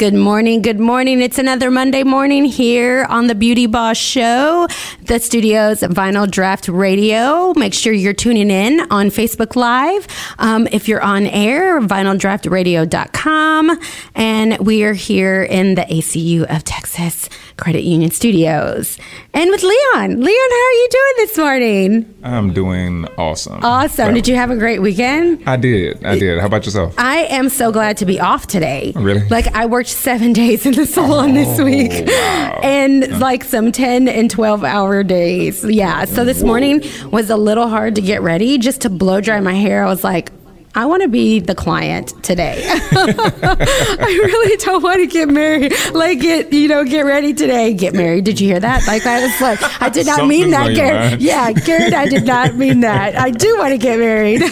Good morning. Good morning. It's another Monday morning here on the Beauty Boss Show, the studios Vinyl Draught Radio. Make sure you're tuning in on Facebook Live. Um, if you're on air, vinyldraughtradio.com. And we are here in the ACU of Texas Credit Union Studios. And with Leon. Leon, how are you doing this morning? I'm doing awesome. Awesome. Did you have a great weekend? I did. I did. How about yourself? I am so glad to be off today. Oh, really? Like I worked seven days in the salon this Oh, week, wow. and like some ten and twelve hour days. Yeah. So this morning was a little hard to get ready, just to blow dry my hair. I was like. I want to be the client today. I really don't want to get married. Like get you know get ready today. Get married. Did you hear that? Like I was like I did not mean that, Garrett. Yeah, Garrett. I did not mean that. I do want to get married,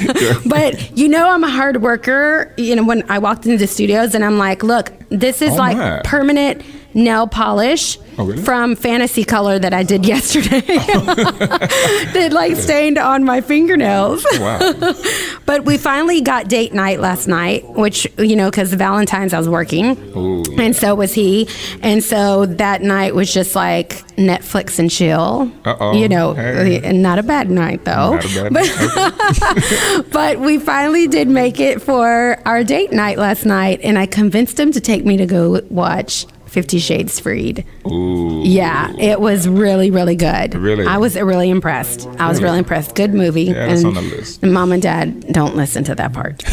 but you know I'm a hard worker. You know when I walked into the studios and I'm like, look, this is Oh, like permanent nail polish Oh, really? from Fantasy Color that I did yesterday. that like stained on my fingernails. Wow. But we finally got date night last night, which, you know, because Valentine's I was working. Ooh, And so was he. And so that night was just like Netflix and chill. Uh-oh. You know, Hey. and not a bad night though. Not a bad but, but we finally did make it for our date night last night. And I convinced him to take me to go watch Fifty Shades Freed. Ooh. Yeah, it was really, really good. Really? I was really impressed. I was really impressed. Good movie. Yeah, that's on the list. Mom and dad don't listen to that part.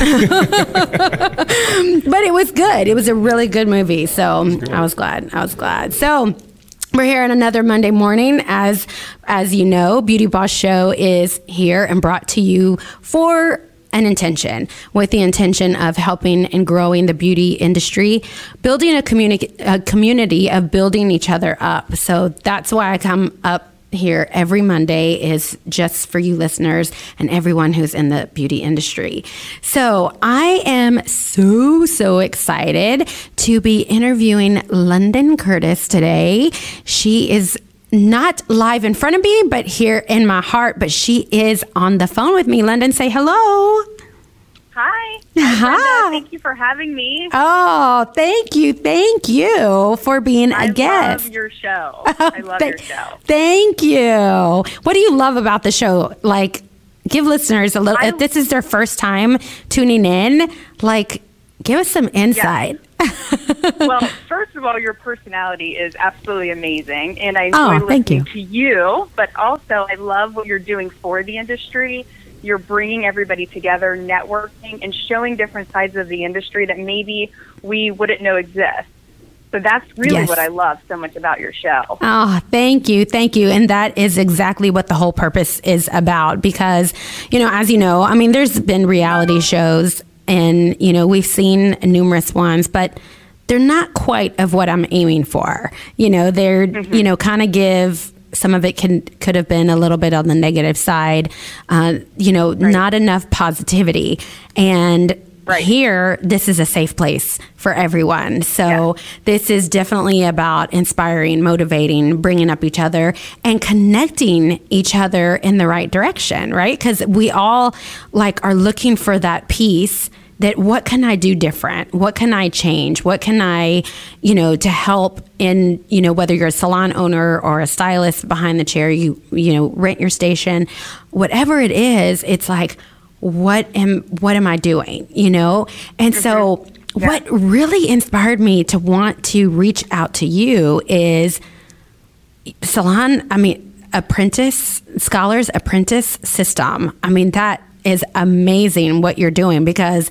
but it was good. It was a really good movie. So I was glad. I was glad. So we're here on another Monday morning. As as you know, Beauty Boss Show is here and brought to you for an intention, with the intention of helping and growing the beauty industry, building a community a community of building each other up. So that's why I come up here every Monday is just for you listeners and everyone who's in the beauty industry. So I am so, so excited to be interviewing London Curtis today. She is not live in front of me, but here in my heart, but she is on the phone with me. London, say hello. Hi. Hi. Thank you for having me. Oh, thank you. Thank you for being a I guest. I love your show. I love your Thank- show. Thank you. What do you love about the show? Like, give listeners a little. I- if this is their first time tuning in, like, give us some insight. well, first of all, your personality is absolutely amazing, and I oh, enjoy Oh, listening you. to you. But also, I love what you're doing for the industry. You're bringing everybody together, networking, and showing different sides of the industry that maybe we wouldn't know exist. So that's really Yes. what I love so much about your show. Oh, thank you. Thank you. And that is exactly what the whole purpose is about because, you know, as you know, I mean, there's been reality shows and, you know, we've seen numerous ones, but they're not quite of what I'm aiming for. You know, they're, mm-hmm. you know, kind of give some of it can could have been a little bit on the negative side. Uh, you know, not enough positivity. And Right. here, this is a safe place for everyone. So this is definitely about inspiring, motivating, bringing up each other, and connecting each other in the right direction, right? Because we all like are looking for that piece. That what can I do different? What can I change? What can I, you know, to help in, you know, whether you're a salon owner or a stylist behind the chair, you, you know, rent your station, whatever it is, it's like, what am what am I doing? You know? And so mm-hmm. what really inspired me to want to reach out to you is salon, I mean, apprentice scholars apprentice system. I mean, that is amazing what you're doing because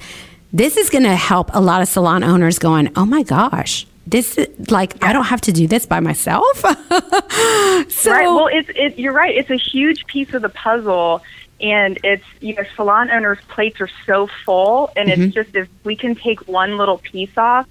this is going to help a lot of salon owners going, "Oh my gosh, this is like I don't have to do this by myself." so right. Well, it's it, you're right. It's a huge piece of the puzzle, and it's you know salon owners' plates are so full, and Mm-hmm. it's just if we can take one little piece off,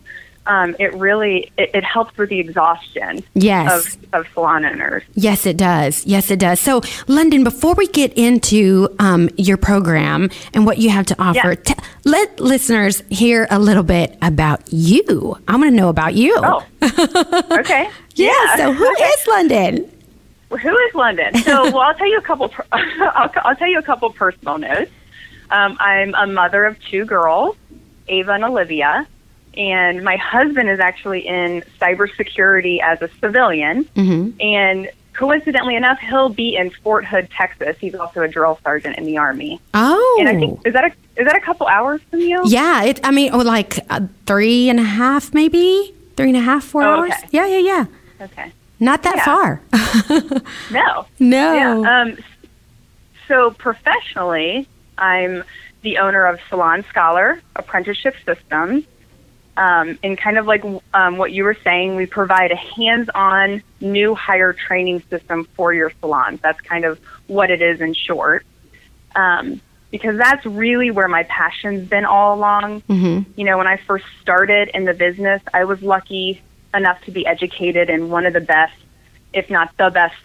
um, it really it, it helps with the exhaustion Yes. of of salon owners. Yes, it does. Yes, it does. So, London, before we get into um, your program and what you have to offer, Yeah. t- let listeners hear a little bit about you. I want to know about you. Oh, okay. yeah. So, who is. London? Who is London? So, well, I'll tell you a couple. per- I'll, I'll tell you a couple personal notes. Um, I'm a mother of two girls, Ava and Olivia, and my husband is actually in cybersecurity as a civilian. Mm-hmm. And coincidentally enough, he'll be in Fort Hood, Texas. He's also a drill sergeant in the Army. Oh, And I think is that a is that a couple hours from you? yeah. It. I mean, oh, like uh, three and a half, maybe three and a half, four Oh, hours. Yeah, yeah, yeah. Okay. Not that Yeah. far. No. no. Yeah. Um, so professionally, I'm the owner of Salon Scholar Apprenticeship Systems. Um, and kind of like um, what you were saying, we provide a hands-on new hire training system for your salons. That's kind of what it is in short. Um, because that's really where my passion's been all along. Mhm. You know, when I first started in the business, I was lucky enough to be educated in one of the best, if not the best,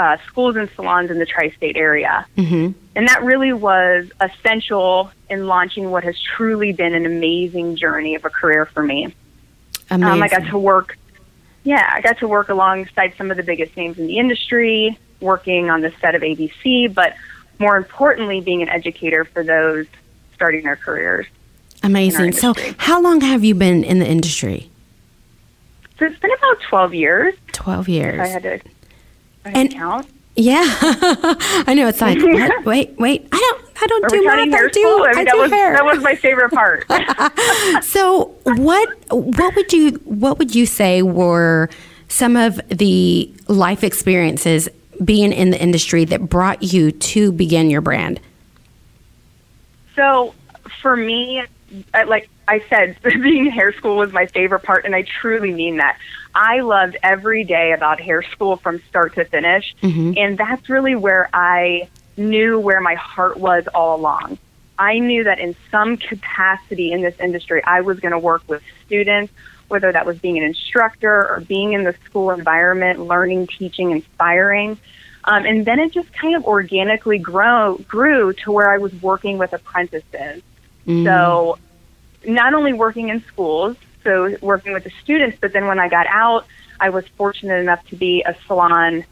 uh, schools and salons in the tri-state area. Mhm. And that really was essential in launching what has truly been an amazing journey of a career for me. Amazing. Um, I got to work, yeah, I got to work alongside some of the biggest names in the industry, working on the set of ABC, but more importantly, being an educator for those starting their careers. Amazing. So, how long have you been in the industry? So it's been about 12 years. Twelve years. If I had to, I And- count. Yeah, I know. It's like what? wait, wait. I don't. I don't Are do math. I do. I mean, I that do was hair. that was my favorite part. so what? What would you? What would you say were some of the life experiences being in the industry that brought you to begin your brand? So for me, I- like I said, being in hair school was my favorite part, and I truly mean that. I loved every day about hair school from start to finish, and that's really where I knew where my heart was all along. I knew that in some capacity in this industry, I was going to work with students, whether that was being an instructor or being in the school environment, learning, teaching, inspiring. Um, and then it just kind of organically grow, grew to where I was working with apprentices. So, not only working in schools, so working with the students, but then when I got out, I was fortunate enough to be a salon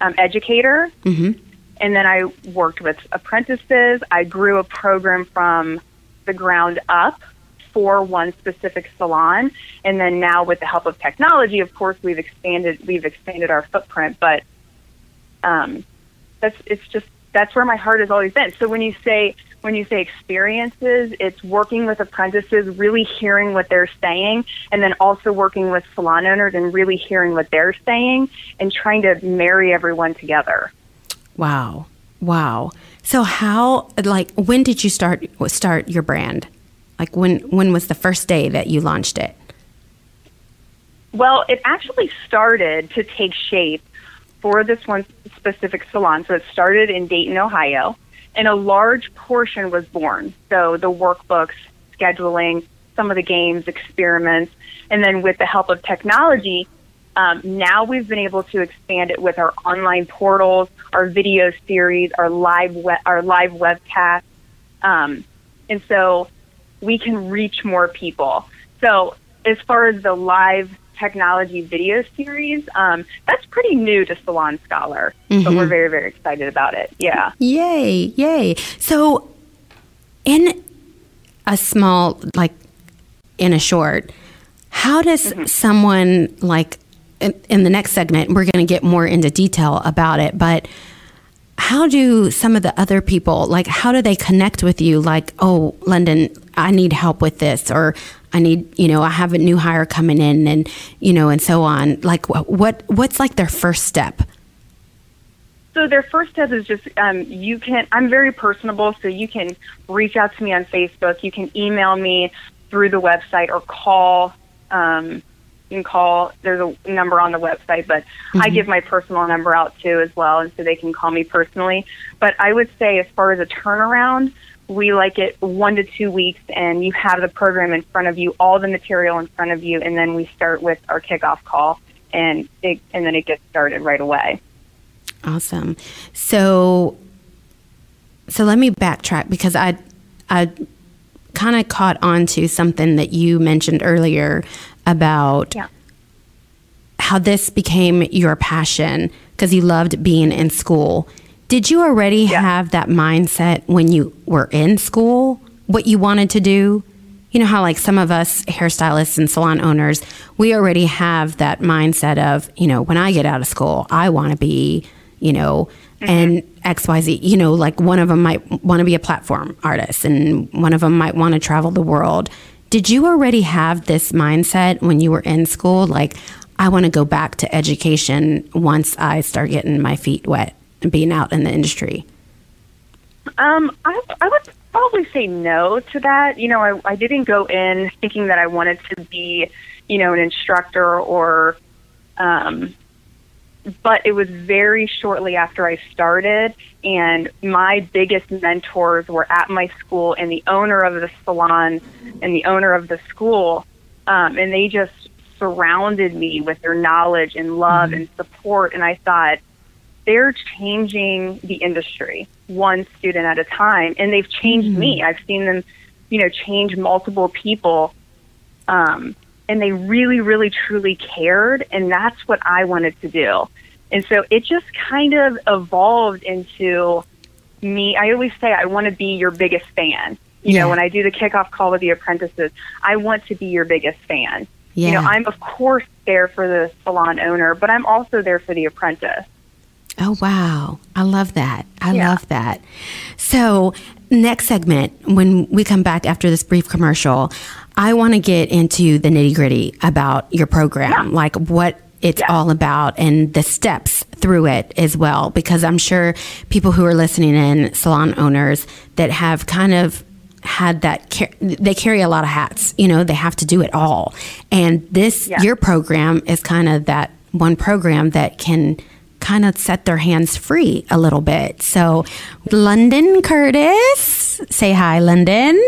um, educator. Mhm. And then I worked with apprentices. I grew a program from the ground up for one specific salon. And then now with the help of technology, of course, we've expanded, we've expanded our footprint, but um, that's it's just that's where my heart has always been. So when you say when you say experiences, it's working with apprentices, really hearing what they're saying, and then also working with salon owners and really hearing what they're saying and trying to marry everyone together. Wow, wow. So how? Like, when did you start start your brand? Like, when when was the first day that you launched it? Well, it actually started to take shape for this one specific salon. So it started in Dayton, Ohio, and a large portion was born. So the workbooks, scheduling, some of the games, experiments, and then with the help of technology, um, now we've been able to expand it with our online portals, our video series, our live we- our live webcast, um, and so we can reach more people. So as far as the live technology video series, um, that's pretty new to Salon Scholar, but we're very very excited about it. Yeah. Yay, yay. So, in a small, like in a short, how does someone, like in, in the next segment, we're going to get more into detail about it, but how do some of the other people, like, how do they connect with you? Like, oh, London, I need help with this, or I need, you know, I have a new hire coming in, and you know, and so on. Like, wh- what what's like their first step? So their first step is just um, you can. I'm very personable, so you can reach out to me on Facebook. You can email me through the website or call. Um, you can call. There's a number on the website, but I give my personal number out too as well, and so they can call me personally. But I would say, as far as a turnaround, we like it one to two weeks, and you have the program in front of you, all the material in front of you, and then we start with our kickoff call, and it, and then it gets started right away. Awesome. So, so let me backtrack because I, I kind of caught on to something that you mentioned earlier about Yeah. how this became your passion because you loved being in school. Did you already Yeah. have that mindset when you were in school, what you wanted to do? you know how like some of us hairstylists and salon owners, we already have that mindset of, you know, when I get out of school, I want to be, you know, mm-hmm. and XYZ, you know, like one of them might want to be a platform artist and one of them might want to travel the world. Did you already have this mindset when you were in school? Like, I want to go back to education once I start getting my feet wet and being out in the industry? Um, I, I would probably say no to that. You know, I, I didn't go in thinking that I wanted to be, you know, an instructor or, um, but it was very shortly after I started, and my biggest mentors were at my school, and the owner of the salon and the owner of the school, um, and they just surrounded me with their knowledge and love and support. And I thought, they're changing the industry one student at a time, and they've changed me. I've seen them, you know, change multiple people. Um, and they really, really, truly cared, and that's what I wanted to do. And so it just kind of evolved into me. I always say I want to be your biggest fan. You Yeah. know, when I do the kickoff call with the apprentices, I want to be your biggest fan. You know, I'm of course there for the salon owner, but I'm also there for the apprentice. Oh, wow. I love that. I Yeah. love that. So, next segment, when we come back after this brief commercial, I want to get into the nitty gritty about your program, like what it's Yeah. all about and the steps through it as well, because I'm sure people who are listening in, salon owners that have kind of had that they carry a lot of hats you know they have to do it all and this Yeah. your program is kind of that one program that can kind of set their hands free a little bit. So london curtis. Say hi london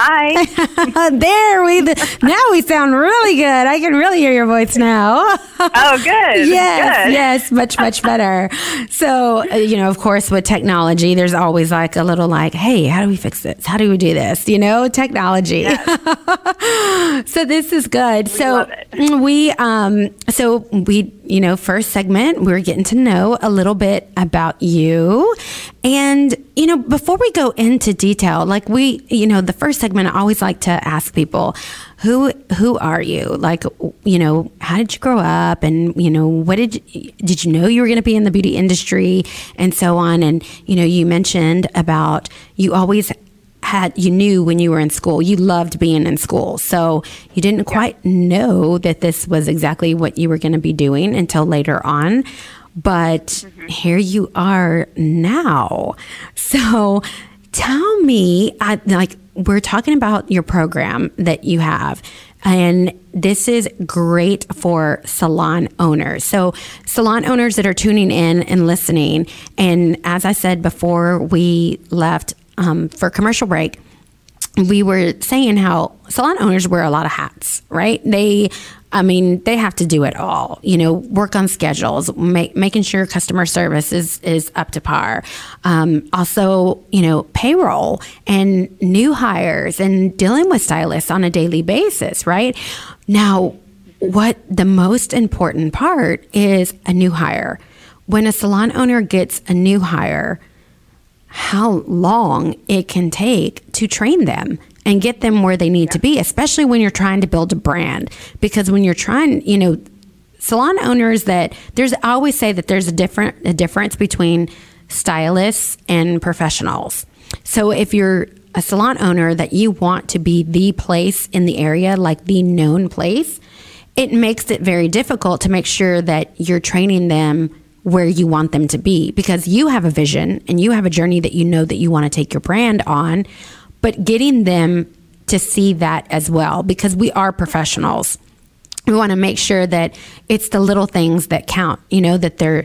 Hi. there we now we sound really good i can really hear your voice now oh, good. yes, Good. yes, much, much better. So, uh, you know, of course, with technology, there's always like a little like, hey, how do we fix this? How do we do this? You know, technology. so this is good. so love it. we, um, so we, you know, first segment, we are getting to know a little bit about you. And, you know, before we go into detail, like we, you know, the first segment, I always like to ask people, who, who are you? Like, you know, how did you grow up? And, you know, what did you, did you know you were going to be in the beauty industry and so on? And, you know, you mentioned about you always had you knew when you were in school you loved being in school so you didn't quite know that this was exactly what you were going to be doing until later on but here you are now so tell me I, like we're talking about your program that you have and this is great for salon owners. So, salon owners that are tuning in and listening, and as I said before we left um, for commercial break, we were saying how salon owners wear a lot of hats, right? They, I mean, they have to do it all. You know, work on schedules, make, making sure customer service is is up to par. Um, also, you know, payroll and new hires and dealing with stylists on a daily basis, right? Now, what the most important part is a new hire. When a salon owner gets a new hire, how long it can take to train them and get them where they need to be, especially when you're trying to build a brand. Because when you're trying, you know, salon owners that there's I always say that there's a different a difference between stylists and professionals. So if you're a salon owner that you want to be the place in the area, like the known place, it makes it very difficult to make sure that you're training them where you want them to be because you have a vision and you have a journey that you know that you want to take your brand on, but getting them to see that as well because we are professionals. We want to make sure that it's the little things that count, you know, that they're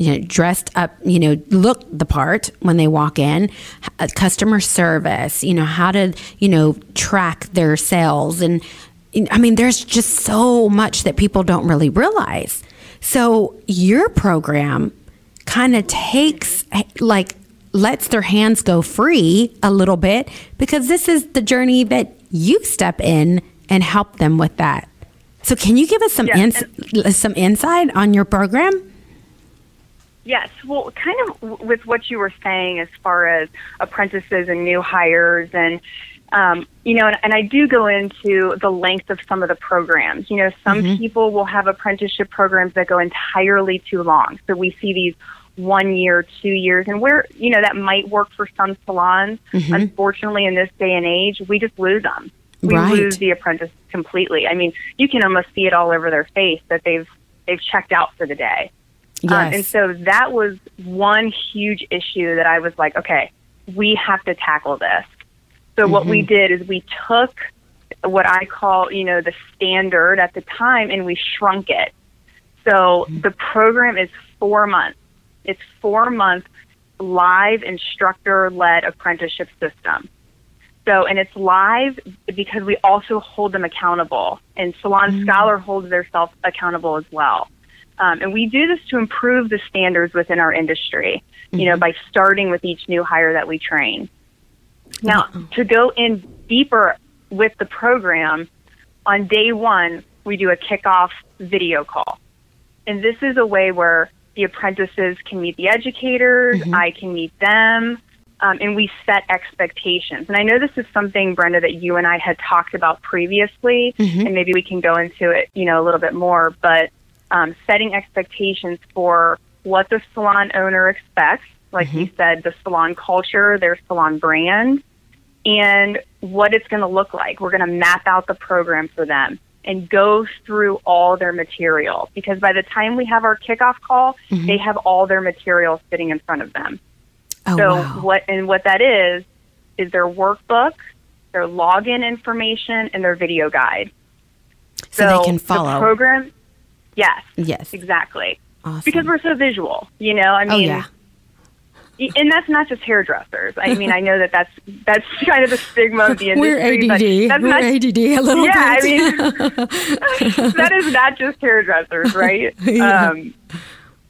you know, dressed up, you know, look the part when they walk in, uh, customer service, you know, how to, you know, track their sales. And I mean, there's just so much that people don't really realize. So your program kind of takes, like, lets their hands go free a little bit because this is the journey that you step in and help them with that. So, can you give us some ins- some insight on your program? Yes, well, kind of with what you were saying as far as apprentices and new hires, and Um, you know, and, and I do go into the length of some of the programs. You know, some people will have apprenticeship programs that go entirely too long. So we see these one year, two years, and where, you know, that might work for some salons. Mm-hmm. Unfortunately, in this day and age, we just lose them. We Right. lose the apprentice completely. I mean, you can almost see it all over their face that they've they've checked out for the day. Um, and so that was one huge issue that I was like, okay, we have to tackle this. So what we mm-hmm. did is we took what I call, you know, the standard at the time and we shrunk it. So mm-hmm. the program is four months. It's four months live instructor led apprenticeship system. So, and it's live because we also hold them accountable, and Salon mm-hmm. Scholar holds themselves accountable as well. Um, and we do this to improve the standards within our industry, you mm-hmm. know, by starting with each new hire that we train. Now, mm-hmm. to go in deeper with the program, on day one, we do a kickoff video call. And this is a way where the apprentices can meet the educators, I can meet them, um, and we set expectations. And I know this is something, Brenda, that you and I had talked about previously, and maybe we can go into it, you know, a little bit more. But um, setting expectations for what the salon owner expects, like you said, the salon culture, their salon brand, and what it's going to look like. We're going to map out the program for them and go through all their material because by the time we have our kickoff call, mm-hmm. they have all their material sitting in front of them. oh, So wow. what and what that is is their workbook, their login information, and their video guide. so, they can The follow. program. Yes, yes. exactly. Awesome. Because we're so visual, you know. I mean, oh, mean, yeah. And that's not just hairdressers. I mean, I know that that's that's kind of the stigma of the We're industry. but ADD. That's We're not, ADD a little yeah, I mean, that is not just hairdressers, right? Yeah. Um,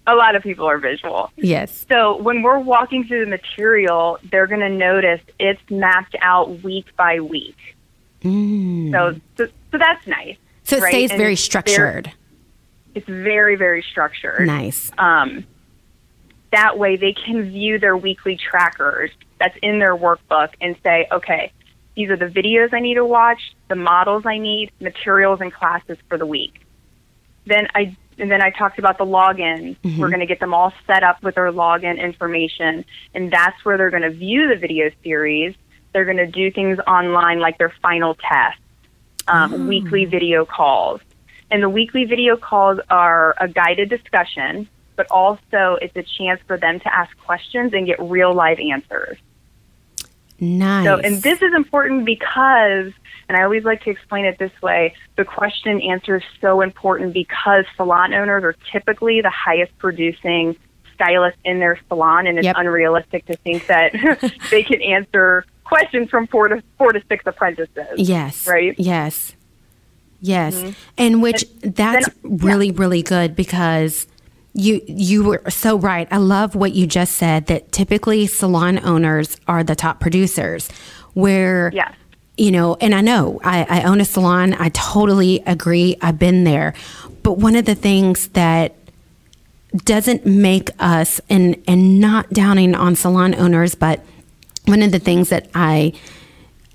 a lot of people are visual. yes. So when we're walking through the material, they're going to notice it's mapped out week by week. Mm. So, so, so that's nice. So it right? stays And very structured. It's very, very structured. Nice. Um, that way they can view their weekly trackers that's in their workbook and say, okay, these are the videos I need to watch, the models I need, materials and classes for the week. Then I and then I talked about the login. We're going to get them all set up with their login information, and that's where they're going to view the video series. They're going to do things online like their final test, um, weekly video calls. And the weekly video calls are a guided discussion, but also it's a chance for them to ask questions and get real live answers. Nice. So, and this is important because, and I always like to explain it this way the question and answer is so important because salon owners are typically the highest producing stylists in their salon, and it's Yep. unrealistic to think that they can answer questions from four to four to six apprentices. Yes. Right? Yes. Yes. Mm-hmm. And which that's really really good because you you were so right. I love what you just said that typically salon owners are the top producers where yeah. you know, and I know I, I own a salon. I totally agree. I've been there. But one of the things that doesn't make us and and not downing on salon owners, but one of the things that I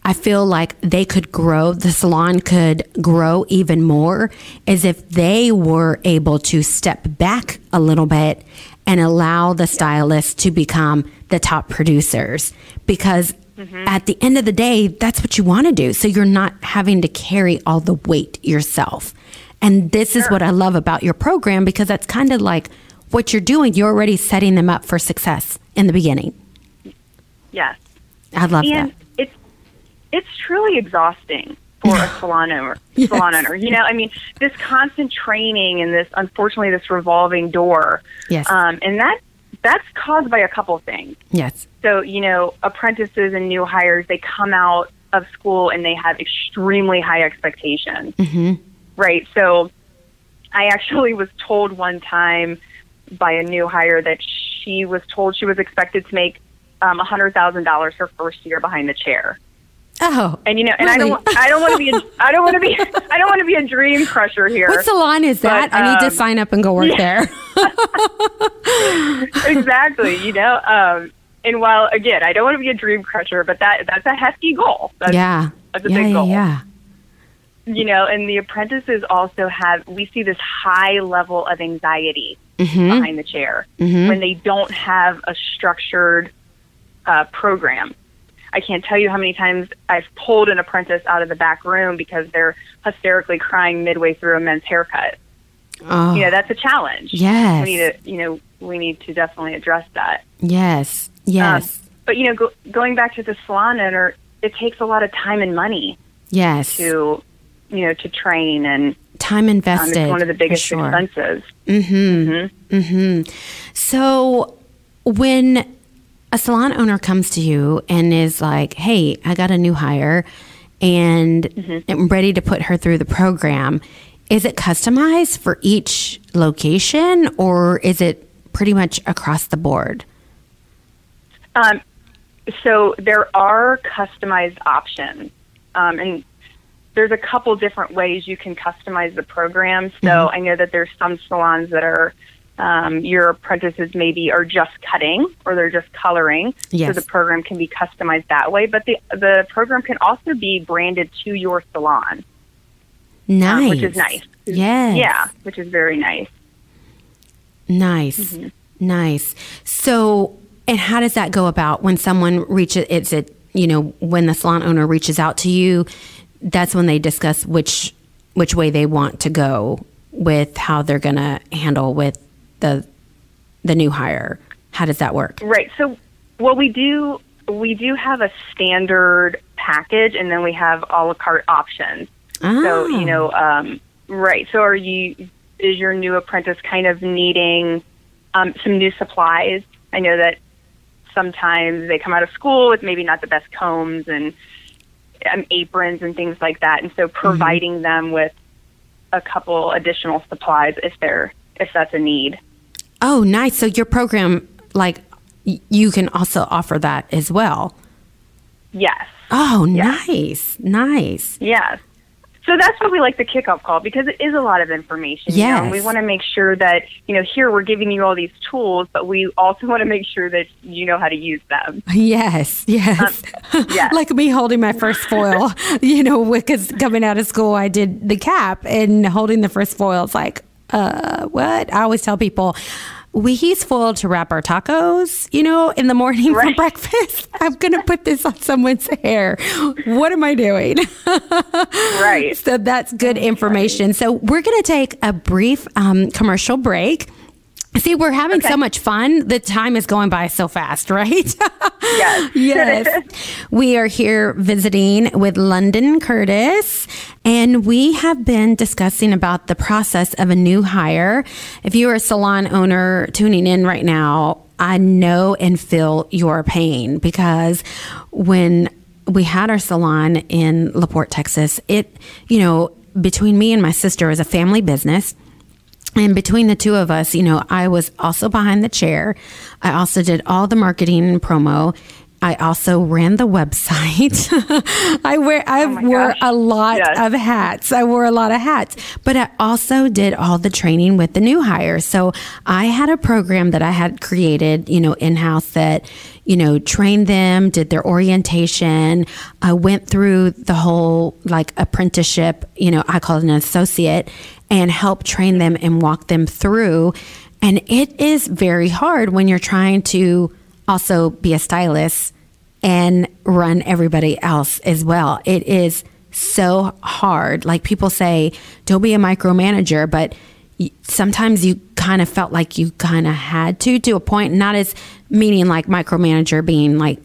I feel like they could grow, the salon could grow even more is if they were able to step back a little bit and allow the stylists to become the top producers. Because mm-hmm. at the end of the day, that's what you want to do. So you're not having to carry all the weight yourself. And this is what I love about your program because that's kind of like what you're doing. You're already setting them up for success in the beginning. Yes. I love and that. It's truly exhausting for a salon owner. Yes. Salon owner, you know, I mean, this constant training and this, unfortunately, this revolving door. Yes. Um, and that that's caused by a couple things. Yes. So, you know, apprentices and new hires, they come out of school and they have extremely high expectations. Mm-hmm. Right. So, I actually was told one time by a new hire that she was told she was expected to make um, $100,000 her first year behind the chair. Oh. And you know, and I don't, I don't want to be, a, I don't want to be, I don't want to be a dream crusher here. What salon is that? But, I need to um, sign up and go work there. exactly, you know. Um, and while again, I don't want to be a dream crusher, but that that's a hefty goal. That's, yeah. that's a yeah, big goal. yeah. You know, and the apprentices also have we see this high level of anxiety Mm-hmm. behind the chair when they don't have a structured uh, program. I can't tell you how many times I've pulled an apprentice out of the back room because they're hysterically crying midway through a men's haircut. Oh, You know, that's a challenge. Yes. We need to, you know, we need to definitely address that. yes. Um, Yes. but you know, go, going back to the salon owner, it takes a lot of time and money yes. to, you know, to train, and Time um, invested. it's one of the biggest sure. expenses. Mm-hmm. Mm-hmm. mm-hmm. So when a salon owner comes to you and is like, "Hey, I got a new hire and Mm-hmm. I'm ready to put her through the program." Is it customized for each location or is it pretty much across the board? Um, so there are customized options, um, and there's a couple different ways you can customize the program. So Mm-hmm. I know that there's some salons that are um, your apprentices maybe are just cutting or they're just coloring, Yes. so the program can be customized that way. But the the program can also be branded to your salon, Nice. um, which is nice. Yes. Yeah, which is very nice. Nice. Mm-hmm. Nice. So, and how does that go about when someone reaches it's it, you know, when the salon owner reaches out to you, that's when they discuss which which way they want to go with how they're going to handle with the the new hire. How does that work? Right. So what we do, we do have a standard package, and then we have a la carte options. So Ah. you know, um, right. So are you? Is your new apprentice kind of needing um, some new supplies? I know that sometimes they come out of school with maybe not the best combs and um, aprons and things like that, and so providing them with a couple additional supplies if they're if that's a need. Oh, nice. So your program like you can also offer that as well. Yes. Oh, Yeah. nice. Nice. Yes. So that's what we like the kickoff call because it is a lot of information. You know, and we want to make sure that, you know, here we're giving you all these tools, but we also want to make sure that you know how to use them. Yes, yes. Um, yes. like me holding my first foil, you know, because coming out of school, I did the cap and holding the first foil. It's like, uh, what? I always tell people, we he's full to wrap our tacos, you know, in the morning for breakfast. I'm going to put this on someone's hair. What am I doing? Right. So that's good information. So we're going to take a brief um, commercial break. See, we're having so much fun. The time is going by so fast, right? Yes. yes. We are here visiting with London Curtis, and we have been discussing about the process of a new hire. If you are a salon owner tuning in right now, I know and feel your pain because when we had our salon in LaPorte, Texas, it, you know, between me and my sister is a family business. And between the two of us, you know, I was also behind the chair. I also did all the marketing and promo. I also ran the website. I wear I Oh wore gosh. a lot Yes. of hats. I wore a lot of hats, but I also did all the training with the new hires. So I had a program that I had created, you know, in house that, you know, trained them, did their orientation. I went through the whole like apprenticeship, you know, I called an associate, and help train them and walk them through. And it is very hard when you're trying to also be a stylist and run everybody else as well. It is so hard. Like people say, don't be a micromanager, but sometimes you kind of felt like you kind of had to to a point, not as meaning like micromanager being like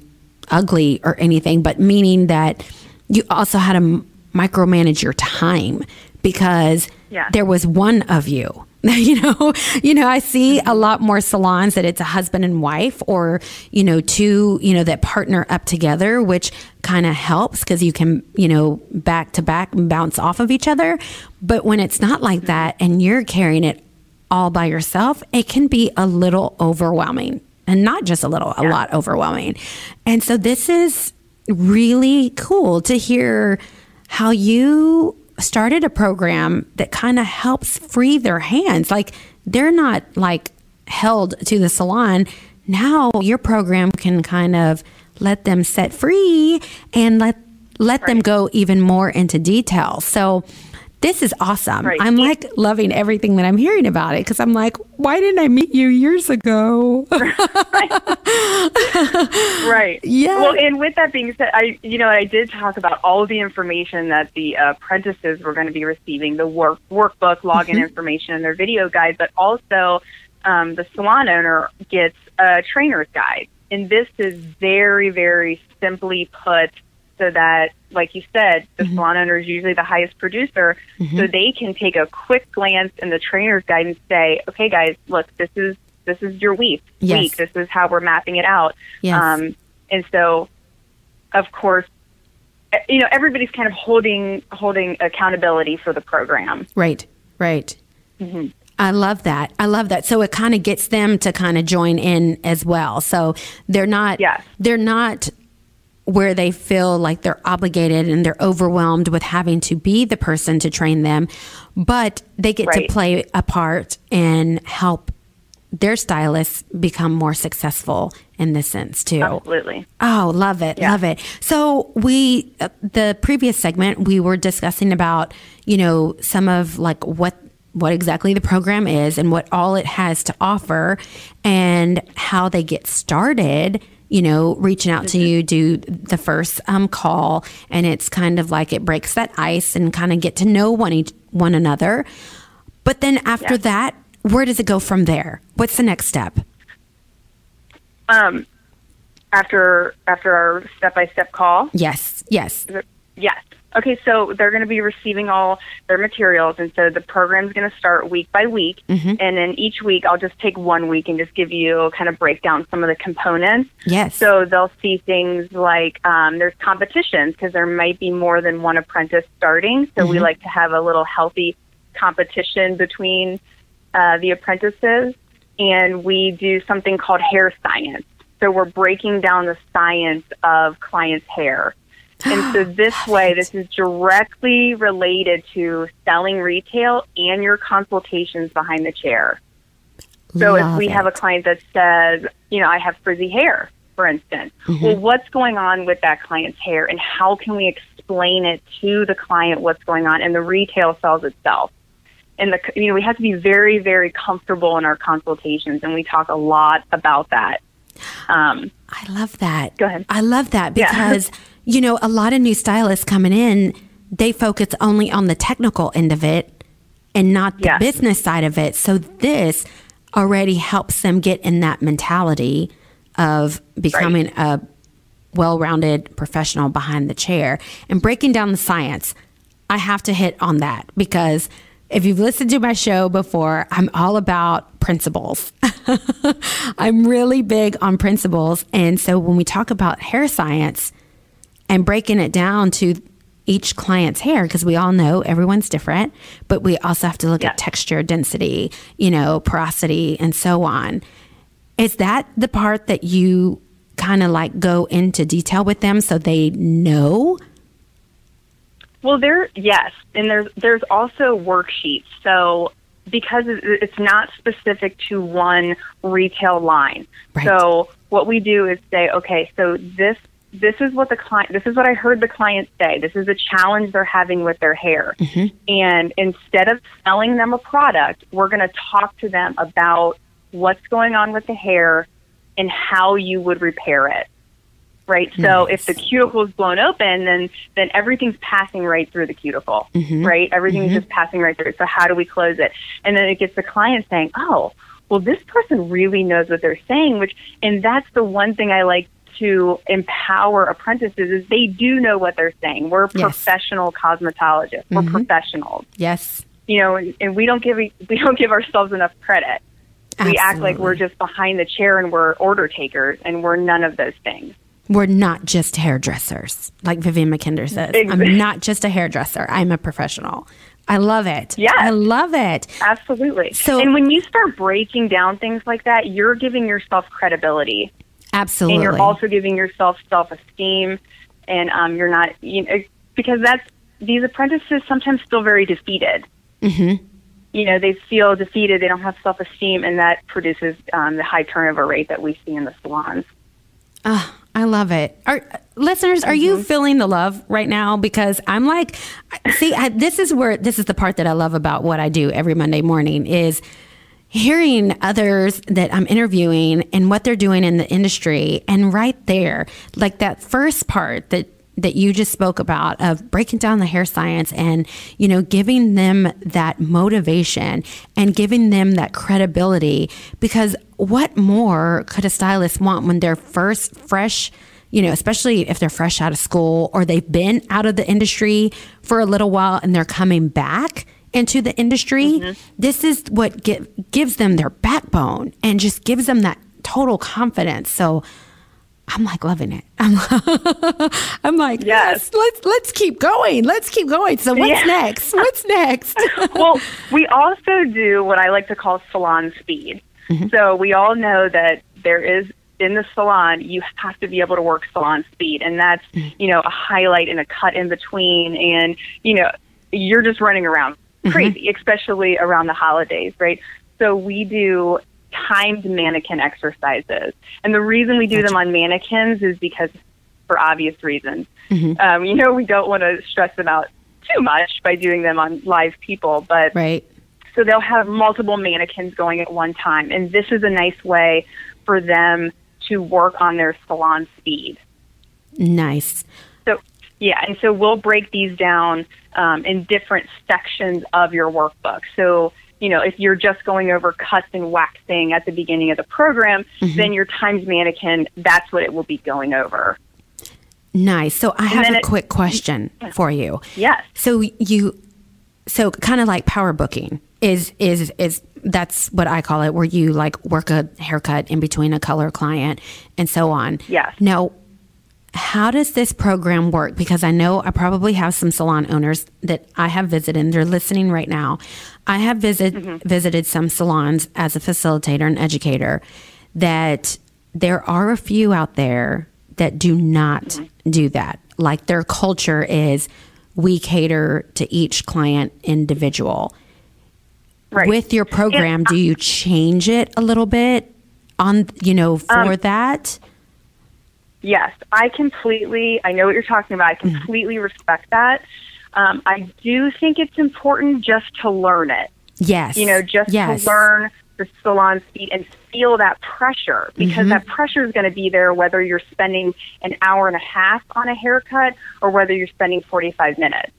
ugly or anything, but meaning that you also had to micromanage your time because Yeah. there was one of you. you know, you know, I see mm-hmm. a lot more salons that it's a husband and wife or, you know, two, you know, that partner up together, which kind of helps because you can, you know, back to back bounce off of each other. But when it's not like mm-hmm. that and you're carrying it all by yourself, it can be a little overwhelming and not just a little, a lot overwhelming. And so this is really cool to hear how you started a program that kind of helps free their hands. Like they're not like held to the salon. now your program can kind of let them set free and let let them go even more into detail. So this is awesome. Right. I'm like loving everything that I'm hearing about it because I'm like, why didn't I meet you years ago? Right. Yeah. Well, and with that being said, I you know I did talk about all of the information that the apprentices were going to be receiving, the work workbook, login Mm-hmm. information, and their video guide, but also um, the salon owner gets a trainer's guide, and this is very very simply put so that, like you said, the Mm-hmm. salon owner is usually the highest producer, so they can take a quick glance in the trainer's guide and say, okay, guys, look, this is this is your week. Yes. Week. This is how we're mapping it out. Yes. Um, and so, of course, you know everybody's kind of holding holding accountability for the program. Right, right. I love that. I love that. So it kind of gets them to kind of join in as well. So they're not Yes. they're not where they feel like they're obligated and they're overwhelmed with having to be the person to train them, but they get Right. to play a part and help their stylists become more successful in this sense too. Absolutely. Oh, love it, Yeah. love it. So we, uh, the previous segment, we were discussing about, you know, some of like what what exactly the program is and what all it has to offer, and how they get started. You know, reaching out to you, do the first um, call, and it's kind of like it breaks that ice and kind of get to know one each, one another. But then after Yes. that, where does it go from there? What's the next step? Um, after after our step by step call, Yes, yes, Yes. Okay, so they're going to be receiving all their materials, and so the program's going to start week by week. Mm-hmm. And then each week, I'll just take one week and just give you kind of break down some of the components. yes. So they'll see things like um, there's competitions because there might be more than one apprentice starting. So we like to have a little healthy competition between uh, the apprentices, and we do something called hair science. So we're breaking down the science of clients' hair. And so this way, this is directly related to selling retail and your consultations behind the chair. So if Love we have a client that says, you know, I have frizzy hair, for instance, Mm-hmm. well, what's going on with that client's hair and how can we explain it to the client what's going on? And the retail sells itself. And the, you know, we have to be very, very comfortable in our consultations, and we talk a lot about that. Um, I love that. Go ahead. I love that Yeah. because, you know, a lot of new stylists coming in, they focus only on the technical end of it and not the Yes. business side of it. So this already helps them get in that mentality of becoming a well-rounded professional behind the chair and breaking down the science. I have to hit on that because if you've listened to my show before, I'm all about principles. I'm really big on principles. And so when we talk about hair science and breaking it down to each client's hair, because we all know everyone's different, but we also have to look Yeah. at texture, density, you know, porosity, and so on. Is that the part that you kind of like go into detail with them so they know? Well, there, yes, and there's there's also worksheets. So because it's not specific to one retail line, Right. so what we do is say, okay, so this this is what the client, this is what I heard the client say. This is a challenge they're having with their hair, mm-hmm. and instead of selling them a product, we're going to talk to them about what's going on with the hair and how you would repair it right? So if the cuticle is blown open, then then everything's passing right through the cuticle, mm-hmm. right? Everything's mm-hmm. just passing right through. So how do we close it? And then it gets the client saying, "Oh, well, this person really knows what they're saying." Which and that's the one thing I like to empower apprentices is they do know what they're saying. We're Yes. professional cosmetologists. We're mm-hmm. professionals, Yes. you know, and, and we don't give we don't give ourselves enough credit. We act like we're just behind the chair and we're order takers, and we're none of those things. We're not just hairdressers, like Vivienne Mackinder says. Ex- I'm not just a hairdresser. I'm a professional. I love it. Yes. I love it. Absolutely. So- and when you start breaking down things like that, you're giving yourself credibility, Absolutely. and you're also giving yourself self-esteem, and um, you're not you know because that's these apprentices sometimes feel very defeated. you know, they feel defeated, they don't have self esteem, and that produces um, the high turnover rate that we see in the salons. Oh, I love it. Are listeners, are you mm-hmm. feeling the love right now? Because I'm like, see, I, this is where this is the part that I love about what I do every Monday morning is hearing others that I'm interviewing and what they're doing in the industry, and right there, like that first part that that you just spoke about of breaking down the hair science and you know giving them that motivation and giving them that credibility. Because what more could a stylist want when they're first fresh you know especially if they're fresh out of school or they've been out of the industry for a little while and they're coming back into the industry? Mm-hmm. This is what gi- gives them their backbone and just gives them that total confidence. So I'm like loving it. I'm, I'm like, yes. Yes. let's let's keep going. Let's keep going. So what's Yeah. next? What's next? well, we also do what I like to call salon speed. Mm-hmm. So we all know that there is in the salon, you have to be able to work salon speed, and that's mm-hmm. you know a highlight and a cut in between, and you know you're just running around mm-hmm. crazy, especially around the holidays, right? So we do timed mannequin exercises, and the reason we do them on mannequins is because for obvious reasons. Um, you know, we don't want to stress them out too much by doing them on live people, but right. so they'll have multiple mannequins going at one time. And this is a nice way for them to work on their salon speed. Nice. So, yeah, and so we'll break these down um, in different sections of your workbook. So, you know, if you're just going over cuts and waxing at the beginning of the program, mm-hmm. then your times mannequin, that's what it will be going over. Nice. So I have a it- quick question for you. Yes. So you so kind of like power booking is is is that's what I call it where you like work a haircut in between a color client and so on. Yes. Now how does this program work? Because I know I probably have some salon owners that I have visited and they're listening right now. I have visit, mm-hmm. visited some salons as a facilitator and educator that there are a few out there that do not mm-hmm. do that. Like their culture is we cater to each client individual. Right. With your program, do you change it a little bit on, you know, for um, that? Yes, I completely. I know what you're talking about. I Mm-hmm. completely respect that. Um, I do think it's important just to learn it. Yes. You know, just yes. to learn the salon speed and feel that pressure because Mm-hmm. that pressure is going to be there whether you're spending an hour and a half on a haircut or whether you're spending 45 minutes.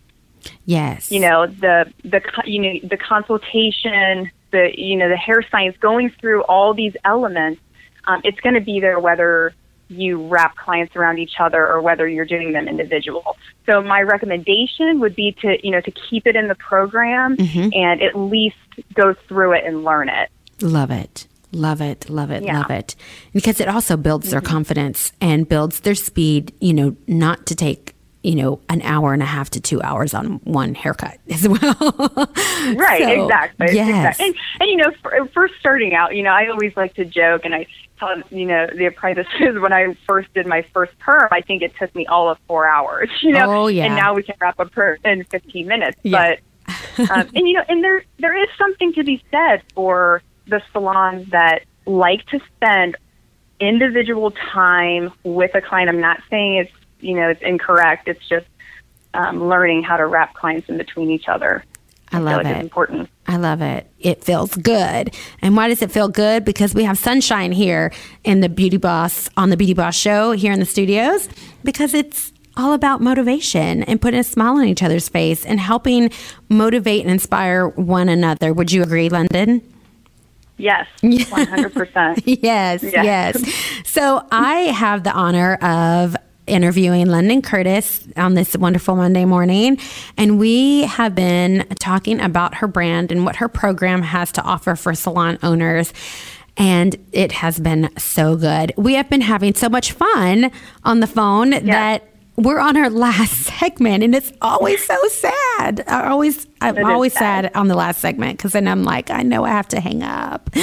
Yes. You know, the the you know the consultation, the you know the hair science, going through all these elements. Um, it's going to be there whether you wrap clients around each other or whether you're doing them individual. So my recommendation would be to, you know, to keep it in the program Mm-hmm. and at least go through it and learn it. Love it. Love it. Love it. Yeah. Love it. Because it also builds their confidence and builds their speed, you know, not to take, you know, an hour and a half to two hours on one haircut as well. Right, So, exactly. Yes. exactly. And, and you know, for, first starting out, you know, I always like to joke, and I tell you know the apprentices when I first did my first perm, I think it took me all of four hours. You know, Oh, yeah. and now we can wrap up perm in 15 minutes. Yeah. But um, and you know, and there there is something to be said for the salons that like to spend individual time with a client. I'm not saying it's you know it's incorrect. It's just um, learning how to wrap clients in between each other. I feel love like it. Important. I love it. It feels good. And why does it feel good? Because we have sunshine here in the Beauty Boss on the Beauty Boss show here in the studios because it's all about motivation and putting a smile on each other's face and helping motivate and inspire one another. Would you agree, London? Yes, one hundred percent. yes, Yeah. yes. So I have the honor of interviewing London Curtis on this wonderful Monday morning. And we have been talking about her brand and what her program has to offer for salon owners. And it has been so good. We have been having so much fun on the phone that we're on our last segment, and it's always so sad. I always, I'm is always sad. sad. on the last segment because then I'm like, I know I have to hang up.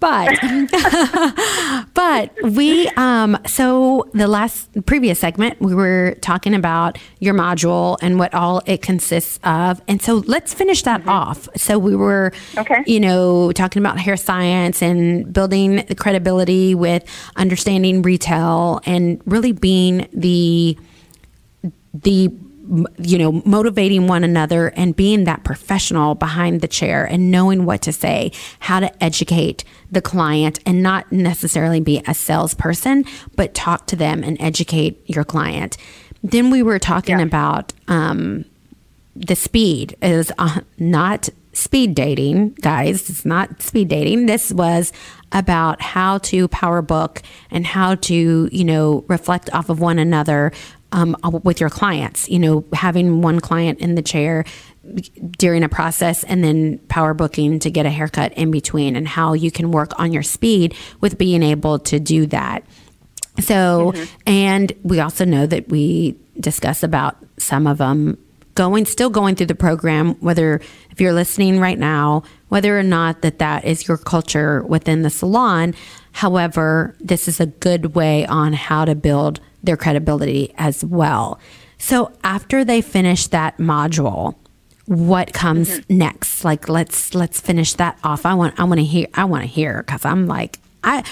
But, but we, um, so the last previous segment, we were talking about your module and what all it consists of, and so let's finish that off. So we were, Okay. you know, talking about hair science and building the credibility with understanding retail and really being the the you know motivating one another and being that professional behind the chair and knowing what to say how to educate the client and not necessarily be a salesperson but talk to them and educate your client then we were talking Yeah. about um, the speed is uh, not speed dating, guys. It's not speed dating. This was about how to power book and how to, you know, reflect off of one another um, with your clients. You know, having one client in the chair during a process and then power booking to get a haircut in between and how you can work on your speed with being able to do that. So, and we also know that we discuss about some of them going, still going through the program, whether if you're listening right now, whether or not that that is your culture within the salon. However, this is a good way on how to build their credibility as well. So after they finish that module, what comes next? Like let's let's finish that off. I want I want to hear I want to hear because I'm like I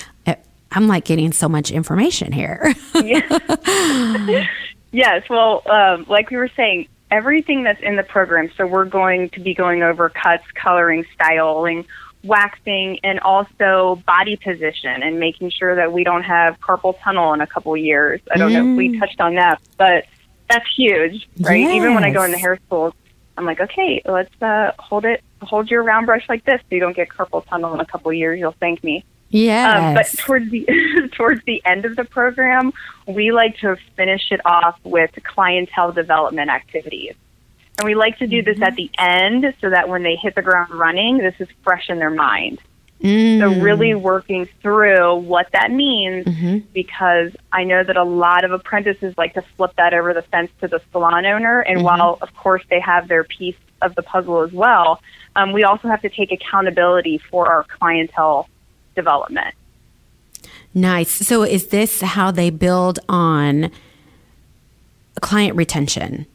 I'm like getting so much information here. Yes, well, um, like we were saying, everything that's in the program. So we're going to be going over cuts, coloring, styling, waxing, and also body position, and making sure that we don't have carpal tunnel in a couple years. I don't know if we touched on that, but that's huge, right? Even when I go Yes. into hair schools, I'm like, okay, let's uh, hold it, hold your round brush like this, so you don't get carpal tunnel in a couple years. You'll thank me. yes. Um, but towards the towards the end of the program, we like to finish it off with clientele development activities. And we like to do this at mm-hmm. the end so that when they hit the ground running, this is fresh in their mind. So mm. really working through what that means mm-hmm. because I know that a lot of apprentices like to flip that over the fence to the salon owner. And mm-hmm. while of course they have their piece of the puzzle as well, um, we also have to take accountability for our clientele development. nice. So is this how they build on client retention?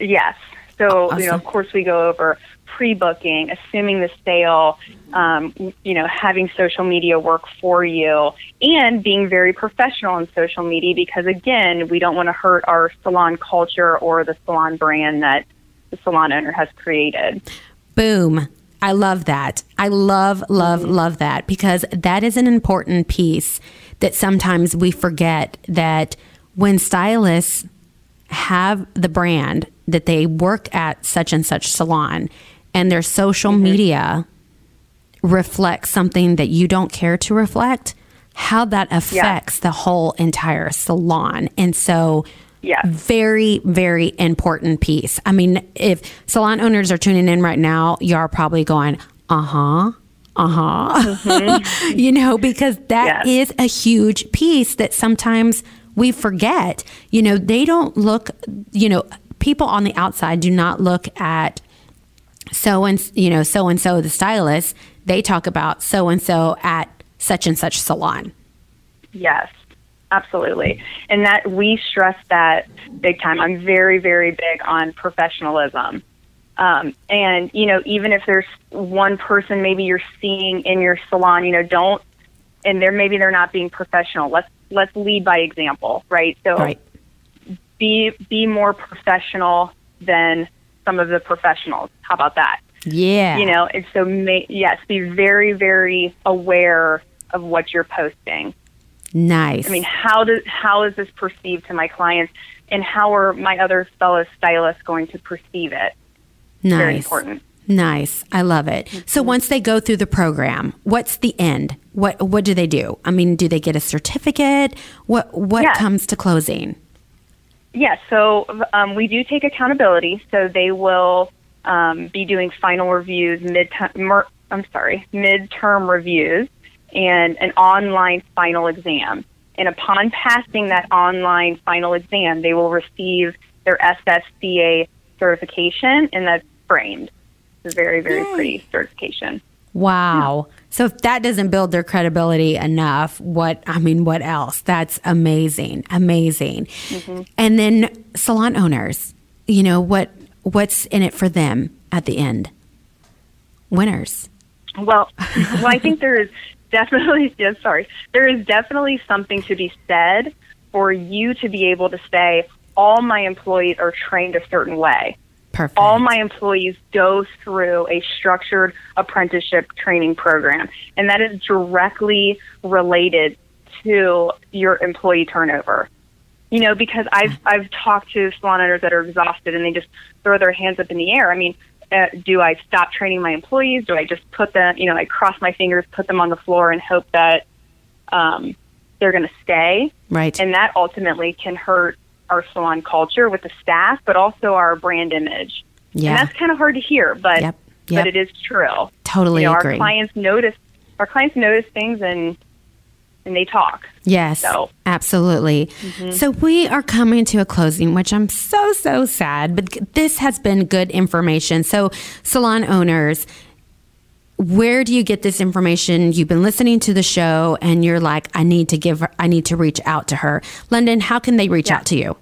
Yes. So, you know, of course, we go over pre-booking, assuming the sale, um, you know, having social media work for you, and being very professional in social media because, again, we don't want to hurt our salon culture or the salon brand that the salon owner has created. Boom. I love that. I love, love, love that because that is an important piece that sometimes we forget that when stylists have the brand that they work at such and such salon and their social media reflects something that you don't care to reflect, how that affects the whole entire salon. And so, yeah. very, very important piece. I mean, if salon owners are tuning in right now, you're probably going, uh huh. Uh huh. you know, because that Yes. is a huge piece that sometimes we forget. You know, they don't look, you know, people on the outside do not look at so and you know so and so the stylist they talk about so and so at such and such salon Yes, absolutely. And that we stress that big time. I'm very, very big on professionalism. Um, and, you know, even if there's one person maybe you're seeing in your salon, you know, don't, and they're maybe they're not being professional. Let's, let's lead by example, right? So right be, be more professional than some of the professionals. How about that? yeah You know, and so, ma- yes, be very, very aware of what you're posting. nice I mean, how does how is this perceived to my clients, and how are my other fellow stylists going to perceive it? nice Very important. nice i love it so mm-hmm. once they go through the program what's the end what what do they do i mean do they get a certificate what what Yeah. comes to closing Yes. so um, we do take accountability. So they will um, be doing final reviews, mid. Mer- I'm sorry, midterm reviews, and an online final exam. And upon passing that online final exam, they will receive their SSCA certification, and that's framed. It's a very, very Yay. pretty certification. Wow. So if that doesn't build their credibility enough, what I mean, what else? That's amazing, amazing. Mm-hmm. And then salon owners, you know what? What's in it for them at the end? Winners. Well, well, I think there is definitely, yeah, sorry, there is definitely something to be said for you to be able to say, all my employees are trained a certain way. Perfect. All my employees go through a structured apprenticeship training program, and that is directly related to your employee turnover. You know, because I've I've talked to salon owners that are exhausted and they just throw their hands up in the air. I mean, uh, do I stop training my employees? Do I just put them, you know, I cross my fingers, put them on the floor, and hope that um, they're going to stay? right. And that ultimately can hurt our salon culture with the staff, but also our brand image. Yeah. And that's kind of hard to hear, but Yep. Yep. but it is true. Totally you know, agree. Our clients notice our clients notice things and and they talk. Yes, So- absolutely. Mm-hmm. So we are coming to a closing, which I'm so, so sad, but this has been good information. So, salon owners, where do you get this information? You've been listening to the show and you're like, I need to give her, I need to reach out to her. London, how can they reach Yeah. out to you?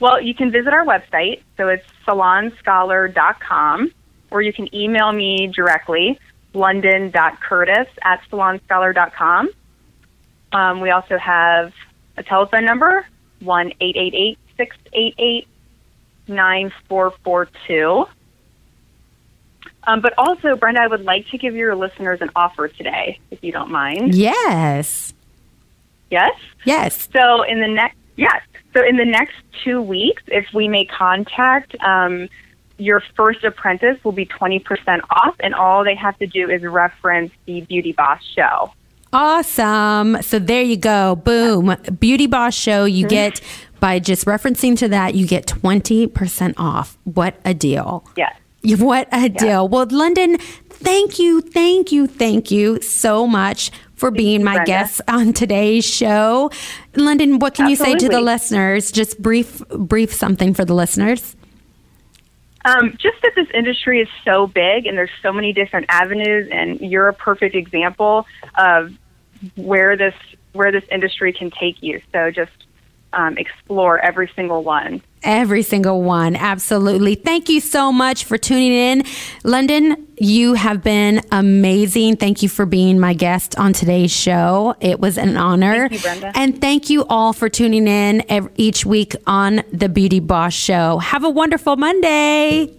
Well, you can visit our website. So it's salonscholar.com, or you can email me directly, london.curtis at salonscholar.com. Um, we also have a telephone number, 1 888 688 9442. Um, but also, Brenda, I would like to give your listeners an offer today, if you don't mind. Yes. Yes? Yes. So in the next yes, so in the next two weeks, if we make contact, um, your first apprentice will be twenty percent off, and all they have to do is reference the Beauty Boss show. Awesome. So there you go. Boom. Beauty Boss Show. You get, by just referencing to that, you get 20% off. What a deal. Yes. What a deal. Well, London, thank you, thank you, thank you so much for being you, my Brenda. guest on today's show. London, what can you say to the listeners? Just brief brief something for the listeners. Um, just that this industry is so big and there's so many different avenues, and you're a perfect example of where this where this industry can take you. So just um, explore every single one. Every single one. Absolutely. Thank you so much for tuning in. London, you have been amazing. Thank you for being my guest on today's show. It was an honor. Thank you, Brenda. And thank you all for tuning in ev- each week on the Beauty Boss Show. Have a wonderful Monday.